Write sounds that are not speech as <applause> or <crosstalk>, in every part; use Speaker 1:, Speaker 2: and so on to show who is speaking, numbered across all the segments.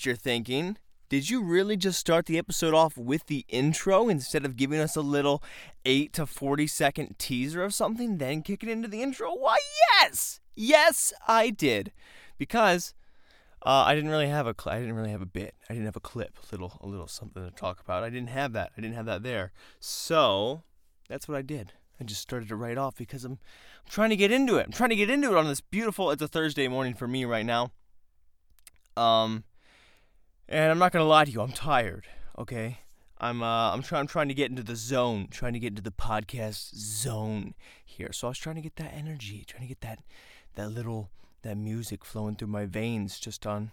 Speaker 1: What you're thinking. Did you really just start the episode off with the intro instead of giving us a little 8 to 40 second teaser of something, then kick it into the intro? Why, yes! Yes, I did. Because uh, I didn't really have a cl- I didn't really have a bit. I didn't have a clip, a little a little something to talk about. I didn't have that. I didn't have that there. So, that's what I did. I just started to write off because I'm, I'm trying to get into it. I'm trying to get into it on this beautiful. It's a Thursday morning for me right now. Um, and I'm not gonna lie to you. I'm tired. Okay. I'm uh I'm trying I'm trying to get into the zone, trying to get into the podcast zone here. So I was trying to get that energy, trying to get that that little that music flowing through my veins just on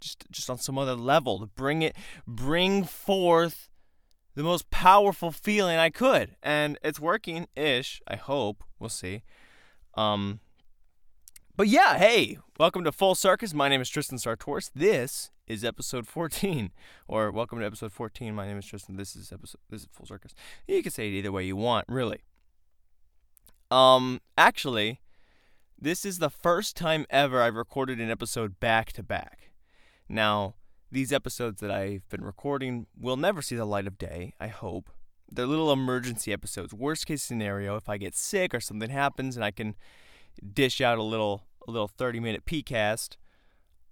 Speaker 1: just just on some other level to bring it bring forth the most powerful feeling I could. And it's working ish, I hope. We'll see. Um but yeah, hey, welcome to Full Circus. My name is Tristan Sartoris. This is episode 14. Or welcome to episode 14. My name is Tristan. This is episode this is Full Circus. You can say it either way you want, really. Um actually, this is the first time ever I've recorded an episode back to back. Now, these episodes that I've been recording will never see the light of day, I hope. They're little emergency episodes. Worst case scenario, if I get sick or something happens and I can dish out a little a little 30 minute PCast,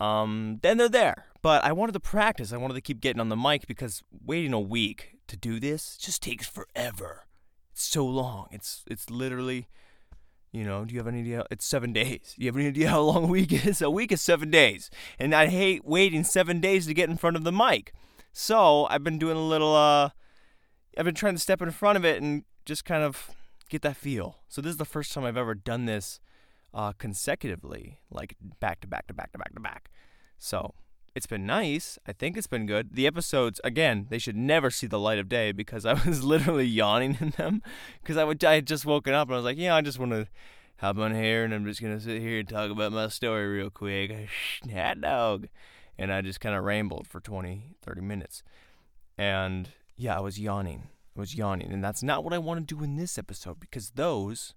Speaker 1: um, then they're there. But I wanted to practice. I wanted to keep getting on the mic because waiting a week to do this just takes forever. It's so long. It's it's literally you know, do you have any idea? It's seven days. Do you have any idea how long a week <laughs> is? A week is seven days. And I hate waiting seven days to get in front of the mic. So I've been doing a little, uh, I've been trying to step in front of it and just kind of get that feel. So this is the first time I've ever done this uh, consecutively, like back to back to back to back to back. So it's been nice. I think it's been good. The episodes, again, they should never see the light of day because I <laughs> was literally yawning in them because I would I had just woken up and I was like, yeah, I just want to hop on here and I'm just gonna sit here and talk about my story real quick. <laughs> Hot dog, and I just kind of rambled for 20, 30 minutes, and yeah, I was yawning. I was yawning, and that's not what I want to do in this episode because those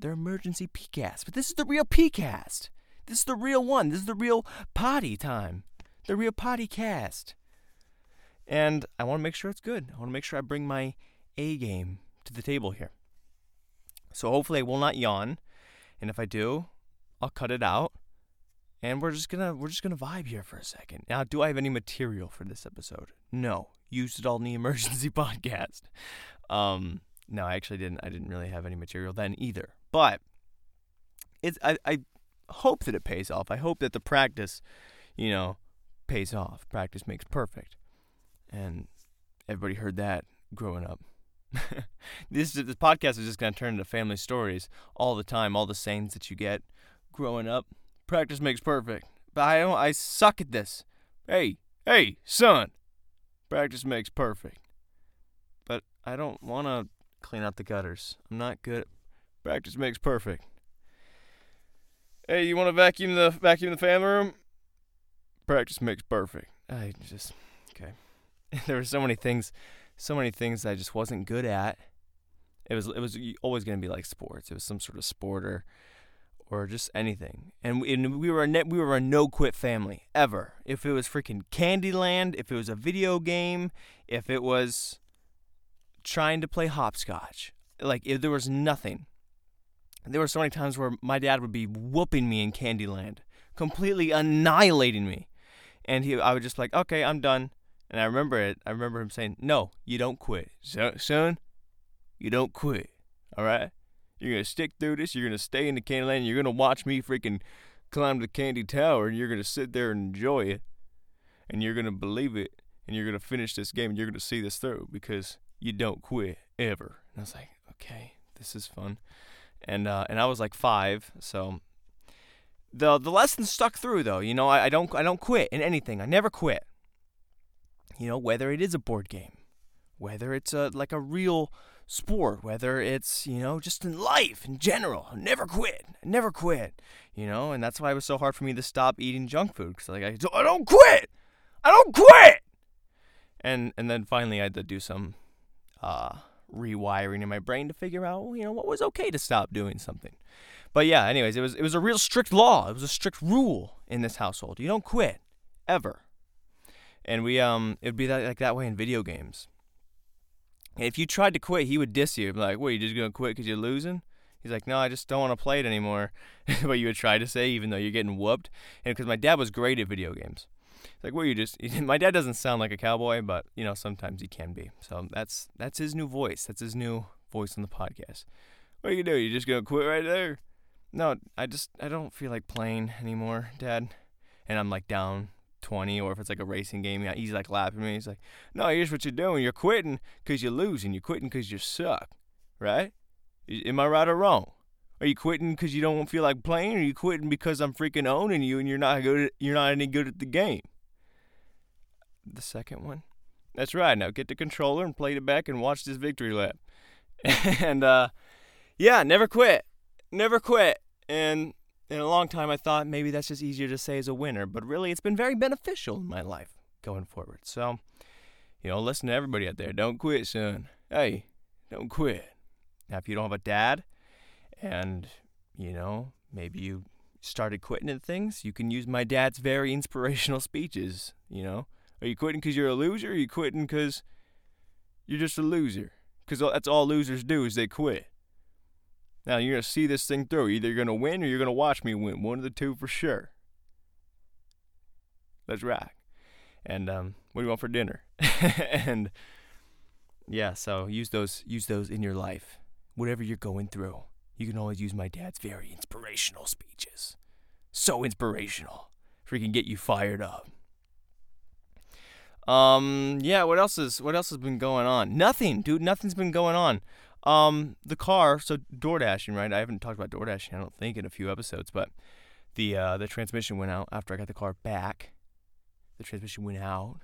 Speaker 1: they're emergency PCasts. But this is the real PCast. This is the real one. This is the real potty time the real potty cast. And I want to make sure it's good. I want to make sure I bring my A game to the table here. So hopefully I will not yawn. And if I do, I'll cut it out. And we're just gonna we're just gonna vibe here for a second. Now, do I have any material for this episode? No. Used it all in the <laughs> emergency <laughs> podcast. Um, no, I actually didn't. I didn't really have any material then either. But it's I, I hope that it pays off. I hope that the practice, you know, pays off. Practice makes perfect. And everybody heard that growing up. <laughs> this this podcast is just to turn into family stories all the time, all the sayings that you get growing up. Practice makes perfect. But I don't I suck at this. Hey, hey, son. Practice makes perfect. But I don't want to clean out the gutters. I'm not good at practice makes perfect. Hey, you want to vacuum the vacuum the family room? practice makes perfect. I just okay. <laughs> there were so many things, so many things I just wasn't good at. It was it was always going to be like sports. It was some sort of sport or or just anything. And we, and we were a net, we were a no quit family ever. If it was freaking Candyland, if it was a video game, if it was trying to play hopscotch, like if there was nothing. There were so many times where my dad would be whooping me in Candyland, completely annihilating me and he I was just like, okay, I'm done. And I remember it. I remember him saying, "No, you don't quit, son. You don't quit. All right. You're gonna stick through this. You're gonna stay in the Candyland. You're gonna watch me freaking climb the candy tower, and you're gonna sit there and enjoy it, and you're gonna believe it, and you're gonna finish this game, and you're gonna see this through because you don't quit ever." And I was like, "Okay, this is fun." And uh, and I was like five, so the the lesson stuck through though. You know, I, I don't I don't quit in anything. I never quit. You know, whether it is a board game, whether it's a like a real sport, whether it's you know just in life in general. I never quit. I never quit. You know, and that's why it was so hard for me to stop eating junk food because like I, I don't quit. I don't quit. And and then finally I had to do some uh, rewiring in my brain to figure out you know what was okay to stop doing something. But yeah, anyways, it was it was a real strict law. It was a strict rule in this household. You don't quit ever. And we um it would be that, like that way in video games. And if you tried to quit, he would diss you. Like, "What, you just going to quit cuz you're losing?" He's like, "No, I just don't want to play it anymore." <laughs> what you would try to say even though you're getting whooped. And cuz my dad was great at video games. Like, "What, you just <laughs> My dad doesn't sound like a cowboy, but, you know, sometimes he can be. So that's that's his new voice. That's his new voice on the podcast. What are you gonna do? You just gonna quit right there? No, I just I don't feel like playing anymore, Dad. And I'm like down 20, or if it's like a racing game, he's like laughing at me. He's like, "No, here's what you're doing. You're quitting because you're losing. You're quitting because you suck, right? Am I right or wrong? Are you quitting because you don't feel like playing, or are you quitting because I'm freaking owning you and you're not good? At, you're not any good at the game." The second one. That's right. Now get the controller and play it back and watch this victory lap. <laughs> and uh, yeah, never quit, never quit. And in a long time, I thought maybe that's just easier to say as a winner, but really, it's been very beneficial in my life going forward. So, you know, listen to everybody out there. Don't quit, son. Hey, don't quit. Now, if you don't have a dad, and you know, maybe you started quitting at things, you can use my dad's very inspirational speeches. You know, are you quitting because you're a loser? Are you quitting because you're just a loser? Because that's all losers do is they quit. Now you're gonna see this thing through. Either you're gonna win or you're gonna watch me win. One of the two for sure. Let's rock. And um, what do you want for dinner? <laughs> and yeah, so use those use those in your life. Whatever you're going through, you can always use my dad's very inspirational speeches. So inspirational. Freaking get you fired up. Um, yeah, what else is what else has been going on? Nothing, dude. Nothing's been going on. Um, the car. So DoorDashing, right? I haven't talked about DoorDashing. I don't think in a few episodes, but the uh, the transmission went out after I got the car back. The transmission went out,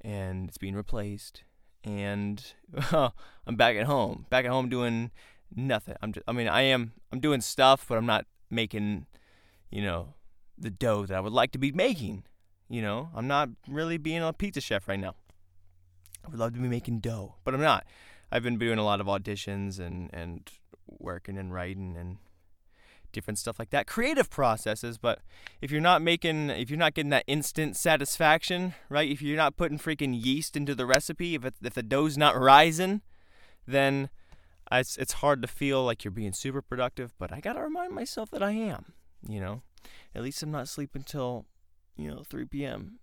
Speaker 1: and it's being replaced. And <laughs> I'm back at home. Back at home doing nothing. I'm just. I mean, I am. I'm doing stuff, but I'm not making, you know, the dough that I would like to be making. You know, I'm not really being a pizza chef right now. I would love to be making dough, but I'm not. I've been doing a lot of auditions and and working and writing and different stuff like that. Creative processes, but if you're not making if you're not getting that instant satisfaction, right? If you're not putting freaking yeast into the recipe, if it, if the dough's not rising, then it's it's hard to feel like you're being super productive, but I got to remind myself that I am, you know. At least I'm not sleeping till you know, 3 p.m.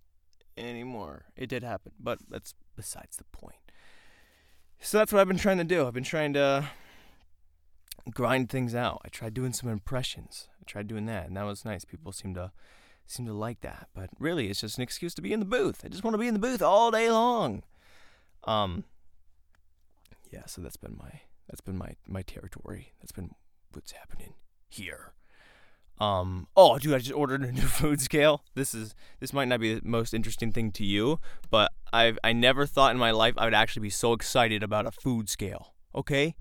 Speaker 1: anymore. It did happen, but that's besides the point. So that's what I've been trying to do. I've been trying to grind things out. I tried doing some impressions. I tried doing that, and that was nice. People seem to seem to like that. But really, it's just an excuse to be in the booth. I just want to be in the booth all day long. Um. Yeah, so that's been my that's been my my territory. That's been what's happening here. Um, oh, dude, I just ordered a new <laughs> food scale. This is this might not be the most interesting thing to you, but I've I never thought in my life I would actually be so excited about a food scale. Okay,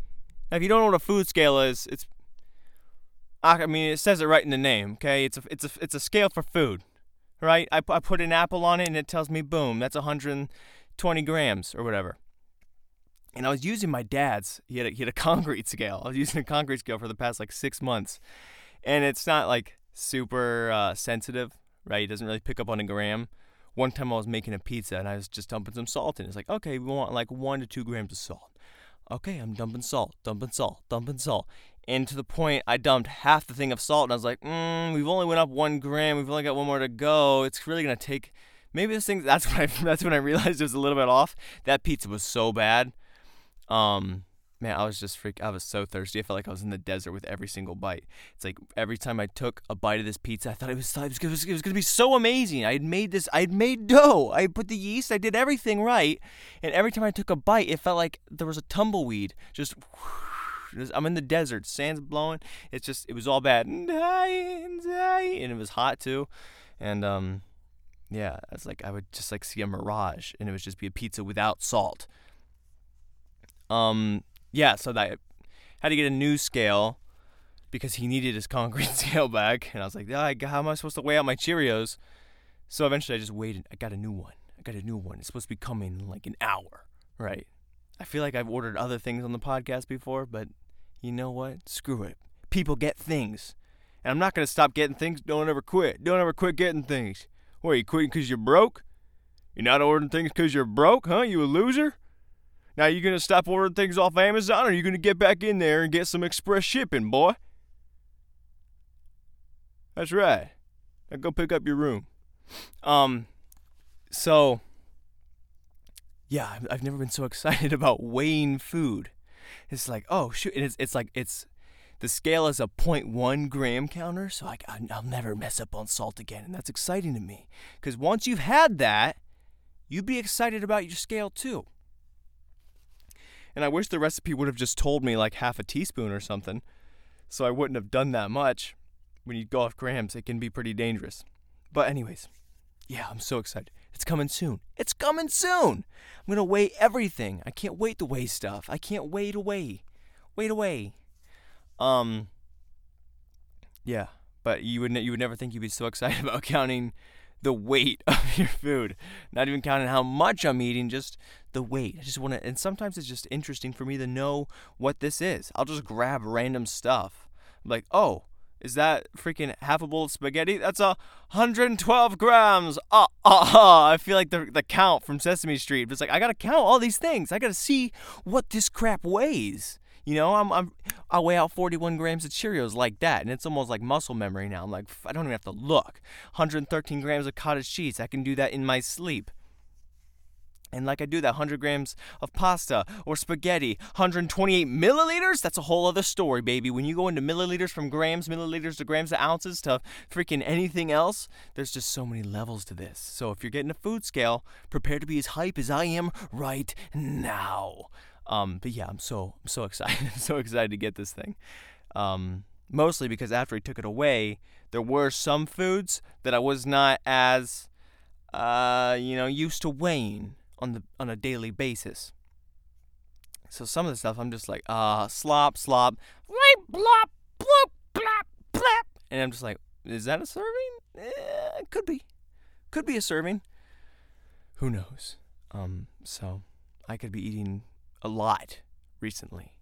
Speaker 1: now if you don't know what a food scale is, it's I mean it says it right in the name. Okay, it's a it's a it's a scale for food, right? I I put an apple on it and it tells me boom, that's 120 grams or whatever. And I was using my dad's. He had a, he had a <laughs> concrete scale. I was using a concrete scale for the past like six months and it's not like super uh, sensitive, right? It doesn't really pick up on a gram. One time I was making a pizza and I was just dumping some salt in. It's like, okay, we want like one to two grams of salt. Okay, I'm dumping salt, dumping salt, dumping salt. And to the point, I dumped half the thing of salt, and I was like, mm, we've only went up one gram. We've only got one more to go. It's really gonna take. Maybe this thing. That's <laughs> when I. That's when I realized it was a little bit off. That pizza was so bad. Um, man, I was just freak. I was so thirsty. I felt like I was in the desert with every single bite. It's like every time I took a bite of this pizza, I thought it was it was, it was, it was gonna be so amazing. I had made this. I had made dough. I put the yeast. I did everything right. And every time I took a bite, it felt like there was a tumbleweed. Just. I'm in the desert. Sand's blowing. It's just. It was all bad. And it was hot too. And um, yeah, it's like I would just like see a mirage, and it would just be a pizza without salt. Um, yeah, so that I had to get a new scale because he needed his <laughs> concrete scale back, and I was like, oh, how am I supposed to weigh out my Cheerios? So eventually, I just waited. I got a new one. I got a new one. It's supposed to be coming in like an hour, right? I feel like I've ordered other things on the podcast before, but you know what? Screw it. people get things. And I'm not going to stop getting things. Don't ever quit. Don't ever quit getting things. What, are you quitting because you're broke? You're not ordering things because you're broke, huh? You a loser? Now, you going to stop ordering things off Amazon or are you going to get back in there and get some express shipping, boy? That's right. Now go pick up your room. Um, so, yeah, I've never been so <laughs> excited about weighing food. It's like, oh, shoot. It's, it's like, it's, the scale is a 0.1 gram counter, so I, I'll never mess up on salt again. And that's exciting to me. Because once you've had that, you'd be excited about your scale too. And I wish the recipe would have just told me like half a teaspoon or something, so I wouldn't have done that much. When you go off grams, it can be pretty dangerous. But, anyways, yeah, I'm so excited. It's coming soon. It's coming soon. I'm to weigh everything. I can't wait to weigh stuff. I can't wait away. Wait away. Um, yeah, but you would, you would never think you'd be so <laughs> excited about counting the weight <laughs> of your food. Not even counting how much I'm eating, just the weight. I just want to, and sometimes it's just interesting for me to know what this is. I'll just grab random stuff. like, oh, is that freaking half a bowl of spaghetti? That's a 112 grams. Ah, ah, ah. I feel like the, the count from Sesame Street. It's like, I gotta count all these things. I gotta see what this crap weighs. You know, I'm, I'm I weigh out 41 grams of Cheerios like that, and it's almost like muscle memory now. I'm like, I don't even have to look. 113 grams of cottage cheese. I can do that in my sleep. And like I do that 100 grams of pasta or spaghetti, 128 milliliters, that's a whole other story, baby. When you go into milliliters from grams, milliliters to grams to ounces to freaking anything else, there's just so many levels to this. So if you're getting a food scale, prepare to be as hype as I am right now. Um, but yeah, I'm so I'm so excited. <laughs> I'm so excited to get this thing. Um, mostly because after he took it away, there were some foods that I was not as uh, you know used to weighing on the on a daily basis. So some of the stuff I'm just like uh slop slop blop bloop blop blap, and I'm just like, is that a serving? Eh, could be, could be a serving. Who knows? Um, so I could be eating a lot recently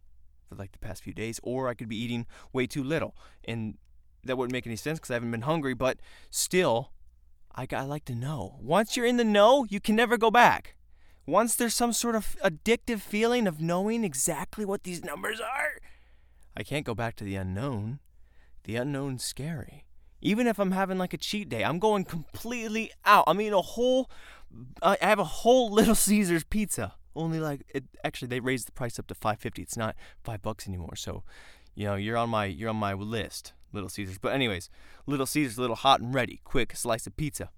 Speaker 1: for like the past few days, or I could be eating way too little. And that wouldn't make any sense because I haven't been hungry, but still, I, I like to know. Once you're in the know, you can never go back. Once there's some sort of addictive feeling of knowing exactly what these numbers are, I can't go back to the unknown. The unknown's scary. Even if I'm having like a cheat day, I'm going completely out. I mean, a whole, uh, I have a whole <laughs> Little Caesars pizza only like it actually they raised the price up to 550 it's not five bucks anymore. So you know you're on my you're on my list little caesars. But anyways little caesars a little hot and ready quick slice of pizza.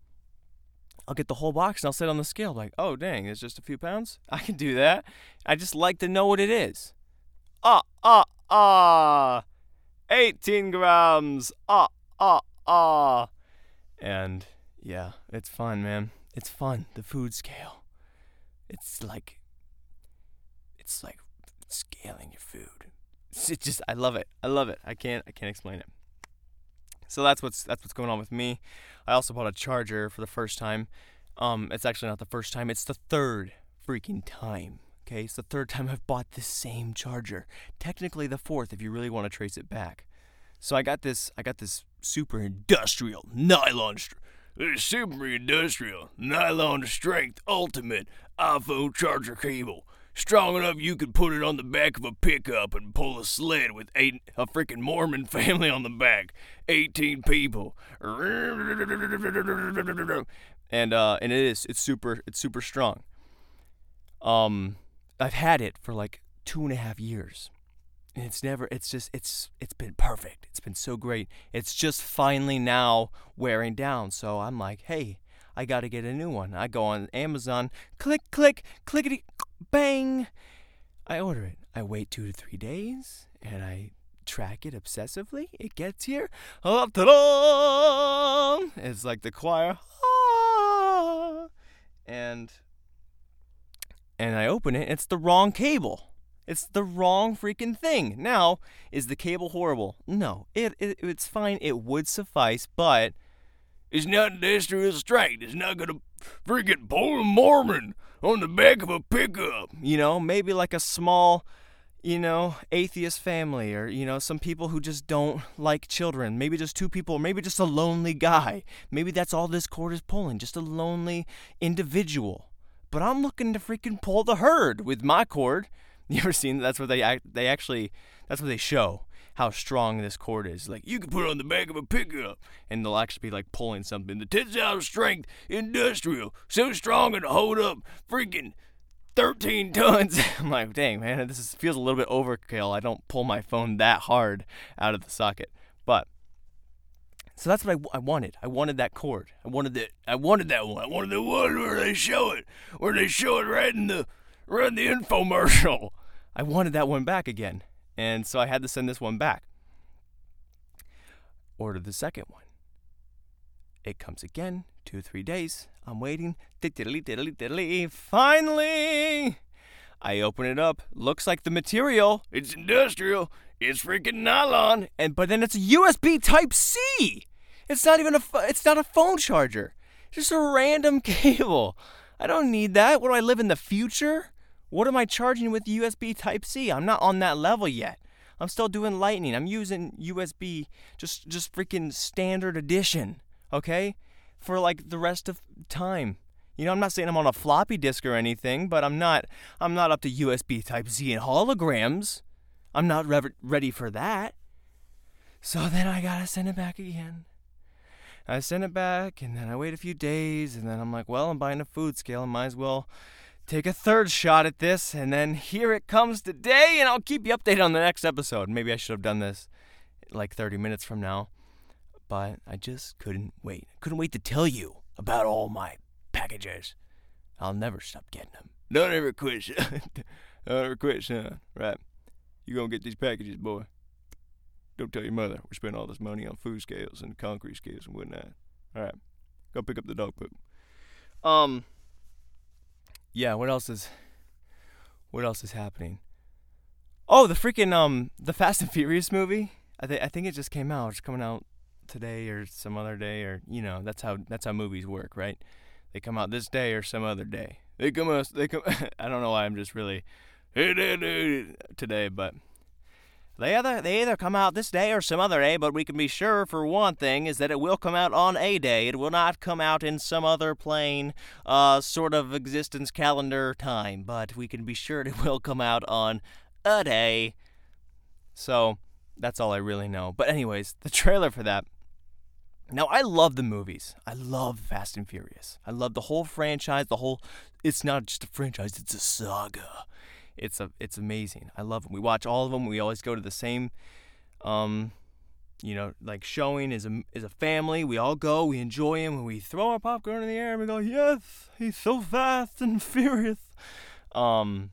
Speaker 1: I'll get the whole box and i'll set on the scale like oh dang it's just a few pounds? <laughs> I can do that. I just like to know what it is. Ah ah ah. 18 grams. Ah ah ah. And yeah it's fun man. It's fun the food scale. It's like it's like scaling your food. <laughs> It's just I love it. I love it. I can't I can't explain it. So that's what's that's what's going on with me. I also bought a charger for the first time. Um, it's actually not the first time. It's the third freaking time. Okay, it's the third time I've bought the same charger. Technically the fourth if you really want to trace it back. So I got this I got this super industrial nylon str- super industrial nylon strength ultimate iPhone charger cable strong enough you could put it on the back of a pickup and pull a sled with eight, a freaking Mormon <laughs> family on the back, 18 people. And uh, and it is it's super it's super strong. Um, I've had it for like two and a half years. And it's never it's just it's it's been perfect. It's been so great. It's just finally now wearing down. So I'm like, hey, I got to get a new one. I go on Amazon, click, click, clickety, bang. I order it. I wait two to three days, and I track it obsessively. It gets here. It's like the choir. Ah! And and I open it. It's the wrong cable. It's the wrong freaking thing. Now, is the cable horrible? No, it, it it's fine. It would suffice, but it's not industrial strength. It's not gonna freaking pull a Mormon on the back of a pickup. You know, maybe like a small, you know, atheist family or, you know, some people who just don't like children. Maybe just two people, or maybe just a lonely guy. Maybe that's all this cord is pulling, just a lonely individual. But I'm looking to freaking pull the herd with my cord. <laughs> You ever seen that's what they act, they actually that's what they show how strong this cord is. Like you can put it on the back of a pickup, and they'll actually be like pulling something. The tensile strength, industrial, so strong and hold up freaking 13 <laughs> tons. I'm like, dang man, this is, feels a little bit overkill. I don't pull my phone that hard out of the socket, but. So that's what I, I wanted. I wanted that cord. I wanted that. I wanted that one. I wanted the one where they show it, where they show it right in the, right in the infomercial. I wanted that one back again. And so I had to send this one back. Order the second one. It comes again, two three days. I'm waiting. Diddly diddly diddly. Finally! I open it up. Looks like the material. It's industrial. It's freaking nylon. And but then it's a USB Type C. It's not even a. It's not a phone charger. Just a random <laughs> cable. I don't need that. What do I live in the future? What am I charging with USB Type C? I'm not on that level yet. I'm still doing Lightning. I'm using USB just just freaking standard edition, okay? For like the rest of time. You know, I'm not saying I'm on a floppy disk or anything, but I'm not I'm not up to USB Type C and holograms. I'm not re- ready for that. So then I got to send it back again. I send it back and then I wait a few days and then I'm like, well, I'm buying a food scale. I might as well take a third shot at this, and then here it comes today, and I'll keep you updated on the next episode. Maybe I should have done this like 30 minutes from now, but I just couldn't wait. Couldn't wait to tell you about all my packages. I'll never stop getting them. Don't ever quit, son. <laughs> Don't ever quit, son. Right? You gonna get these packages, boy. Don't tell your mother we spent all this money on food scales and concrete scales and whatnot. All right, go pick up the dog poop. Um yeah, what else is what else is happening? Oh, the freaking um the Fast and Furious movie. I think I think it just came out. It's coming out today or some other day or you know, that's how that's how movies work, right? They come out this day or some other day. They come out they come <laughs> I don't know why I'm just really <laughs> today, but they either they either come out this day or some other day, but we can be sure for one thing is that it will come out on a day. It will not come out in some other plane, uh, sort of existence calendar time, but we can be sure <laughs> it will come out on a day. So that's all I really know. But anyways, the trailer for that. Now I love the movies. I love Fast and Furious. I love the whole franchise. The whole. It's not just a franchise. It's a saga. It's a it's amazing. I love them. We watch all of them. We always go to the same, um, you know, like showing is a is a family. We all go. We enjoy him. And we throw our popcorn in the air and we go, yes, he's so fast and <laughs> furious. Um,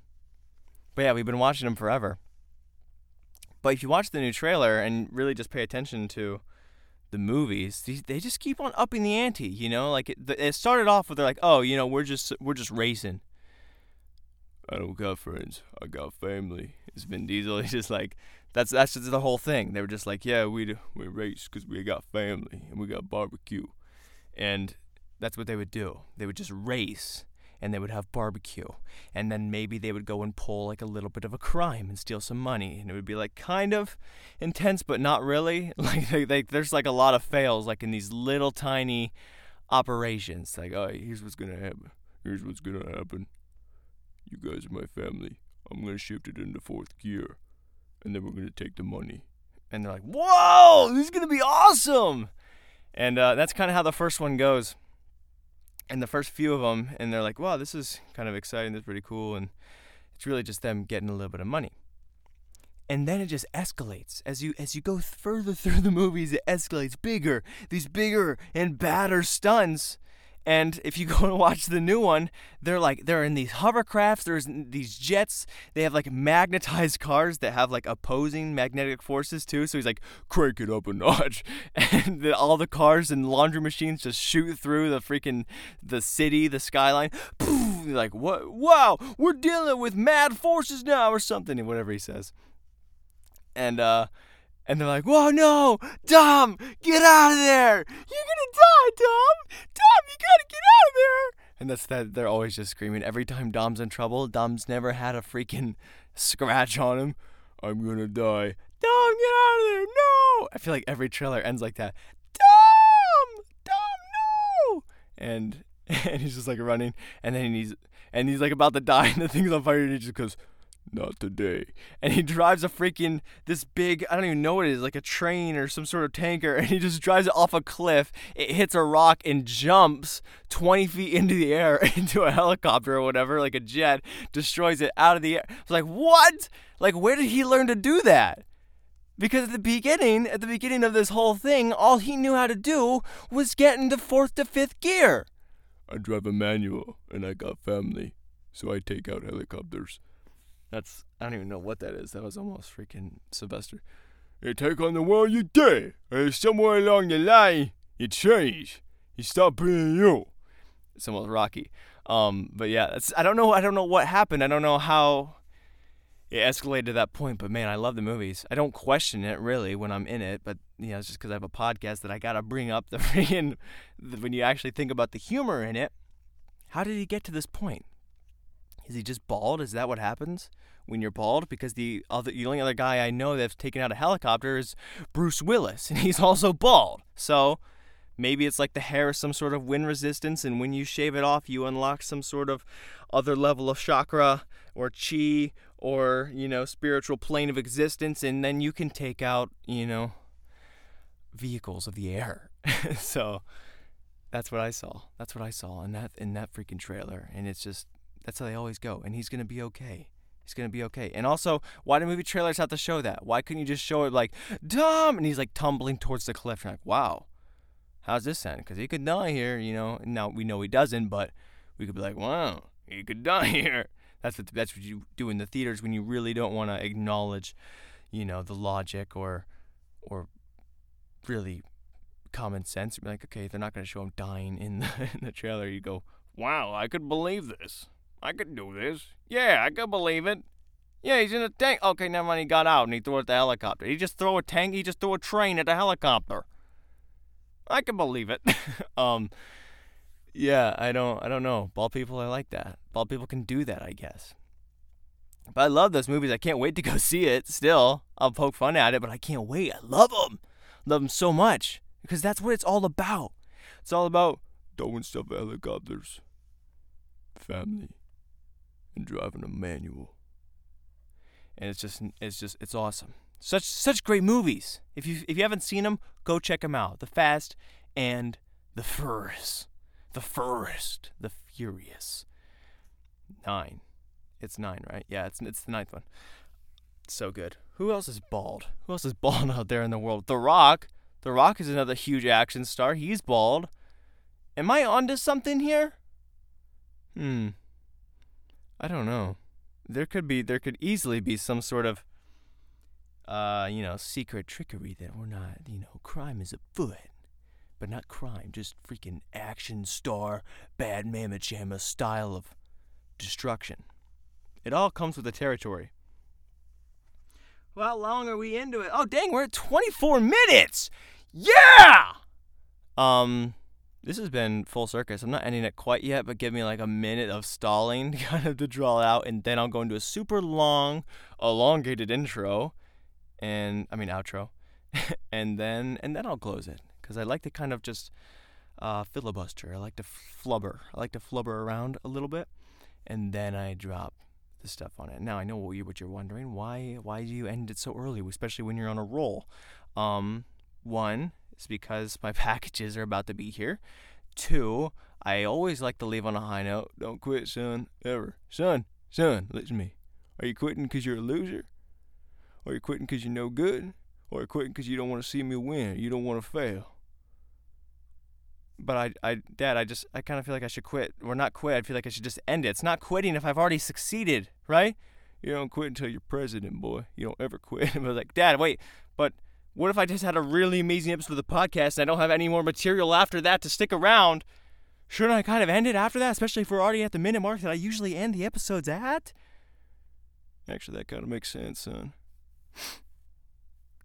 Speaker 1: but yeah, we've been watching him forever. But if you watch the new trailer and really just pay attention to the movies, they just keep on upping the ante. You know, like it, it started off with they're like, oh, you know, we're just we're just racing. I don't got friends. I got family. It's Vin Diesel. <laughs> He's just like, that's that's just the whole thing. They were just like, yeah, we we race because we got family and we got barbecue, and that's what they would do. They would just race and they would have barbecue, and then maybe they would go and pull like a little bit of a crime and steal some money, and it would be like kind of intense, but not really. <laughs> Like they, they, there's like a lot of fails, like in these little tiny operations. Like, oh, here's what's gonna happen. Here's what's gonna happen you guys are my family. I'm gonna shift it into fourth gear, and then we're gonna take the money. And they're like, "Whoa, this is gonna be awesome!" And uh, that's kind of how the first one goes. And the first few of them, and they're like, "Wow, this is kind of exciting. This is pretty cool." And it's really just them getting a little bit of money. And then it just escalates as you as you go further <laughs> through the movies. It escalates bigger, these bigger and badder stunts and if you <laughs> go and watch the new one, they're like they're in these hovercrafts. There's these jets. They have like <laughs> magnetized cars that have like opposing magnetic forces too. So he's like crank it up a notch, <laughs> and the, all the cars and laundry machines just shoot through the freaking the city, the skyline. Like what? Wow, we're dealing with mad forces now, or something, whatever he says. And uh, and they're like, whoa, no, Dom, get out of there. You're to die, Dom. Dom, you got to get out of there. And And that's that they're always just screaming. Every time Dom's in trouble, Dom's never had a freaking <laughs> scratch on him. I'm gonna die. Dom, get out of there! No! I feel like every trailer ends like that. Dom! Dom, no! And <laughs> and he's just like running, and then he's and he's like about to die, <laughs> and the thing's on fire, and he just goes, not today. And he drives a freaking this big I don't even know what it is, like a train or some sort of tanker, <laughs> and he just drives it off a cliff. It hits a rock and jumps 20 feet into the air <laughs> into a helicopter or whatever, like a jet, destroys it out of the air. It's like what? Like where did he learn to do that? Because at the beginning, at the beginning of this whole thing, all he knew how to do was get into fourth to fifth gear. I drive a manual and I got family, so I take out helicopters. That's I don't even know what that is. That was almost freaking Sylvester. You take on the world you did, and somewhere along the line you change. You stop being you. It's almost Rocky. Um, but yeah, I don't know. I don't know what happened. I don't know how it escalated to that point. But man, I love the movies. I don't question it really when I'm in it. But you know, it's just because I have a podcast that I gotta bring up the <laughs> freaking when you actually think about the humor in it. How did he get to this point? Is he just bald? Is that what happens when you're bald? Because the other, the only other guy I know that's taken out a helicopter is Bruce Willis, <laughs> and he's also bald. So maybe it's like the hair is some sort of wind resistance, and when you shave it off, you unlock some sort of other level of chakra or chi or you know spiritual plane of existence, and then you can take out you know vehicles of the air. <laughs> so that's what I saw. That's what I saw in that in that freaking trailer, and it's just that's how they always go. And he's to be okay. He's to be okay. And also, why do movie trailers have to show that? Why couldn't you just show it like, Dom? And he's like tumbling towards the cliff. You're like, wow, how's this sound? Because he could die here, you know. Now, we know he doesn't, but we could be like, wow, he could die <laughs> here. That's what, that's what you do in the theaters when you really don't want to acknowledge, you know, the logic or, or really common sense. You're like, okay, they're not to show him dying in the, <laughs> in the trailer. You go, wow, I could believe this. I could do this. Yeah, I could believe it. Yeah, he's in a tank. Okay, never mind. He got out and he threw it at the helicopter. He just threw a tank. He just threw a train at a helicopter. I can believe it. <laughs> um, yeah, I don't, I don't know. Bald people are like that. Bald people can do that, I guess. But I love those movies. I can't wait to go see it. Still, I'll poke fun at it, but I can't wait. I love them. Love them so much because that's what it's all about. It's all about throwing stuff at helicopters, family, and driving a manual. And it's just it's just it's awesome. Such such great movies. If you if you haven't seen them, go check them out. The Fast and the Furious. The Furist, the Furious. 9. It's 9, right? Yeah, it's it's the ninth one. So good. Who else is bald? Who else is <laughs> bald out there in the world? The Rock. The Rock is another huge action star. He's bald. Am I onto something here? Hmm. I don't know. There could be there could easily be some sort of uh, you know, secret trickery that we're not, you know, crime is afoot. But not crime, just freaking action star, bad mamma jamma style of destruction. It all comes with the territory. Well, how long are we into it? Oh, dang, we're at 24 minutes! Yeah! Um, this has been full circus. I'm not ending it quite yet, but give me like a minute of stalling <laughs> kind of to draw out, and then I'll go into a super long, elongated intro, and I mean outro, <laughs> and then and then I'll close it because I like to kind of just uh, filibuster. I like to flubber. I like to flubber around a little bit, and then I drop the stuff on it. Now I know what, you, what you're wondering. Why why do you end it so early, especially when you're on a roll? Um, one is because my <laughs> packages are about to be here. Two, I always like to leave on a high note. Don't quit, son, ever. Son, son, listen to me. Are you quitting because you're a loser? Are you quitting because you're no good? Or are you quitting because you don't want to see me win? You don't want to fail? But I, I, Dad, I just, I kind of feel like I should quit. Or not quit. I feel like I should just end it. It's not quitting if I've already succeeded, right? You don't quit until you're president, boy. You don't ever quit. And I was like, Dad, wait, but what if I just had a really amazing episode of the podcast and I don't have any more material after that to stick around? Shouldn't I kind of end it after that, especially if we're already at the minute mark that I usually end the episodes at? Actually, that kind of makes sense, son.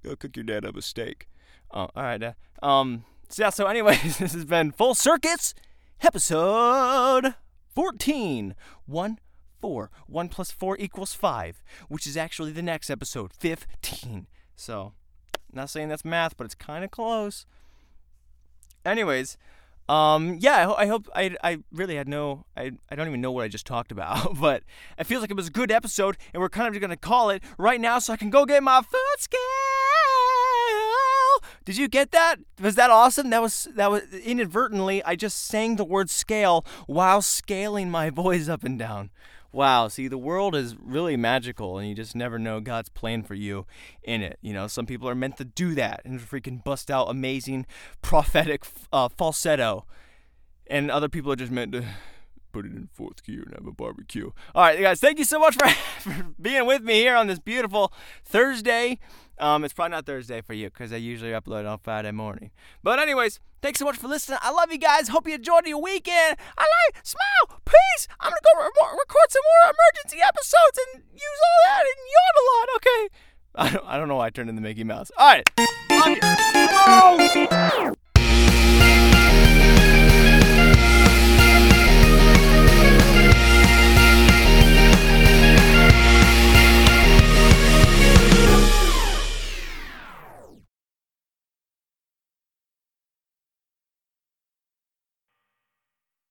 Speaker 1: Go cook your dad up a steak. Oh, all right, Dad. Um, so yeah, so anyways, <laughs> this has been Full Circus, episode 14. 1 4. 1 plus 4 equals 5, which is actually the next episode, 15. So, not saying that's math, but it's kind of close. Anyways, um, yeah, I, ho- I hope I, I really had no, I, I don't even know what I just talked about, <laughs> but it feels like it was a good episode, and we're kind of just gonna call it right now so I can go get my foot scale. Did you get that? Was that awesome? That was that was inadvertently I just sang the word scale while scaling my <laughs> voice up and down. Wow, see, the world is really magical, and you just never know God's plan for you in it. You know, some people are meant to do that and freaking bust out amazing prophetic uh, falsetto, and other people are just meant to put it in fourth gear and have a barbecue. All right, guys, thank you so much for, <laughs> for being with me here on this beautiful Thursday. Um, it's probably not Thursday for you because I usually upload on Friday morning. But anyways, thanks so much for listening. I love you guys. Hope you enjoyed your weekend. I like smile, peace. I'm gonna go re- record some more emergency episodes and use all that and yawn a lot. Okay. <laughs> I don't, I don't know why I turned into Mickey Mouse. All right.